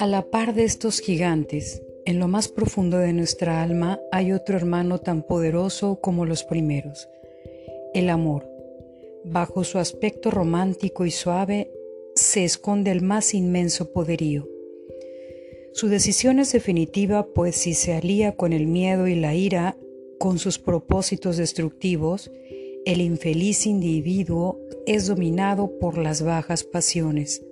A la par de estos gigantes, en lo más profundo de nuestra alma hay otro hermano tan poderoso como los primeros, el amor. Bajo su aspecto romántico y suave se esconde el más inmenso poderío. Su decisión es definitiva, pues si se alía con el miedo y la ira, con sus propósitos destructivos, el infeliz individuo es dominado por las bajas pasiones.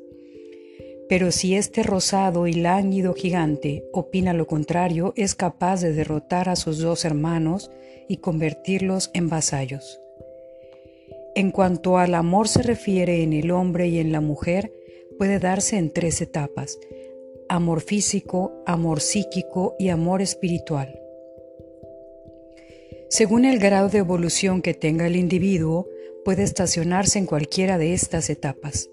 Pero si este rosado y lánguido gigante opina lo contrario, es capaz de derrotar a sus dos hermanos y convertirlos en vasallos. En cuanto al amor se refiere en el hombre y en la mujer, puede darse en tres etapas, amor físico, amor psíquico y amor espiritual. Según el grado de evolución que tenga el individuo, puede estacionarse en cualquiera de estas etapas.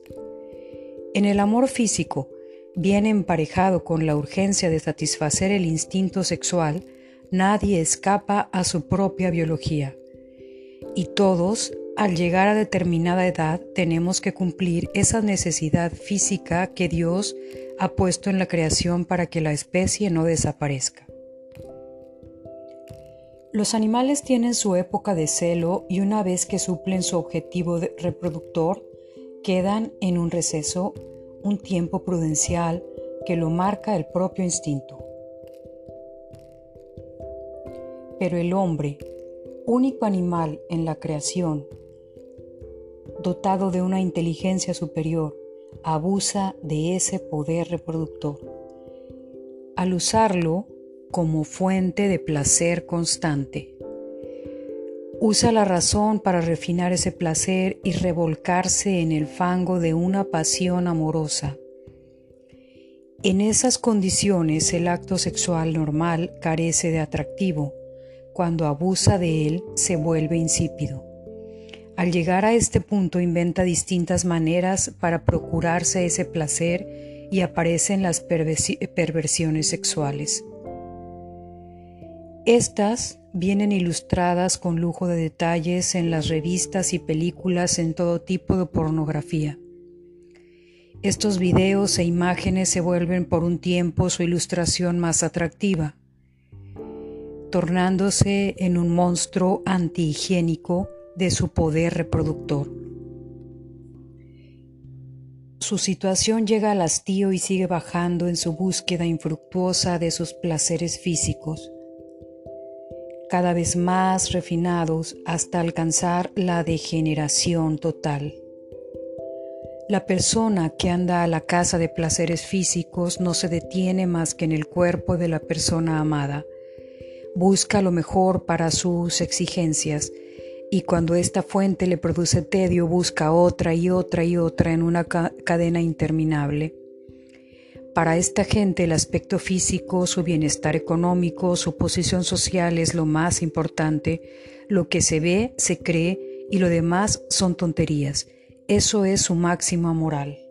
En el amor físico, bien emparejado con la urgencia de satisfacer el instinto sexual, nadie escapa a su propia biología. Y todos, al llegar a determinada edad, tenemos que cumplir esa necesidad física que Dios ha puesto en la creación para que la especie no desaparezca. Los animales tienen su época de celo y una vez que suplen su objetivo reproductor, quedan en un receso un tiempo prudencial que lo marca el propio instinto. Pero el hombre, único animal en la creación, dotado de una inteligencia superior, abusa de ese poder reproductor. Al usarlo como fuente de placer constante, Usa la razón para refinar ese placer y revolcarse en el fango de una pasión amorosa. En esas condiciones el acto sexual normal carece de atractivo. Cuando abusa de él se vuelve insípido. Al llegar a este punto inventa distintas maneras para procurarse ese placer y aparecen las perversiones sexuales. Estas vienen ilustradas con lujo de detalles en las revistas y películas en todo tipo de pornografía. Estos videos e imágenes se vuelven por un tiempo su ilustración más atractiva, tornándose en un monstruo antihigiénico de su poder reproductor. Su situación llega al hastío y sigue bajando en su búsqueda infructuosa de sus placeres físicos cada vez más refinados hasta alcanzar la degeneración total. La persona que anda a la casa de placeres físicos no se detiene más que en el cuerpo de la persona amada. Busca lo mejor para sus exigencias y cuando esta fuente le produce tedio busca otra y otra y otra en una cadena interminable. Para esta gente el aspecto físico, su bienestar económico, su posición social es lo más importante. Lo que se ve, se cree y lo demás son tonterías. Eso es su máxima moral.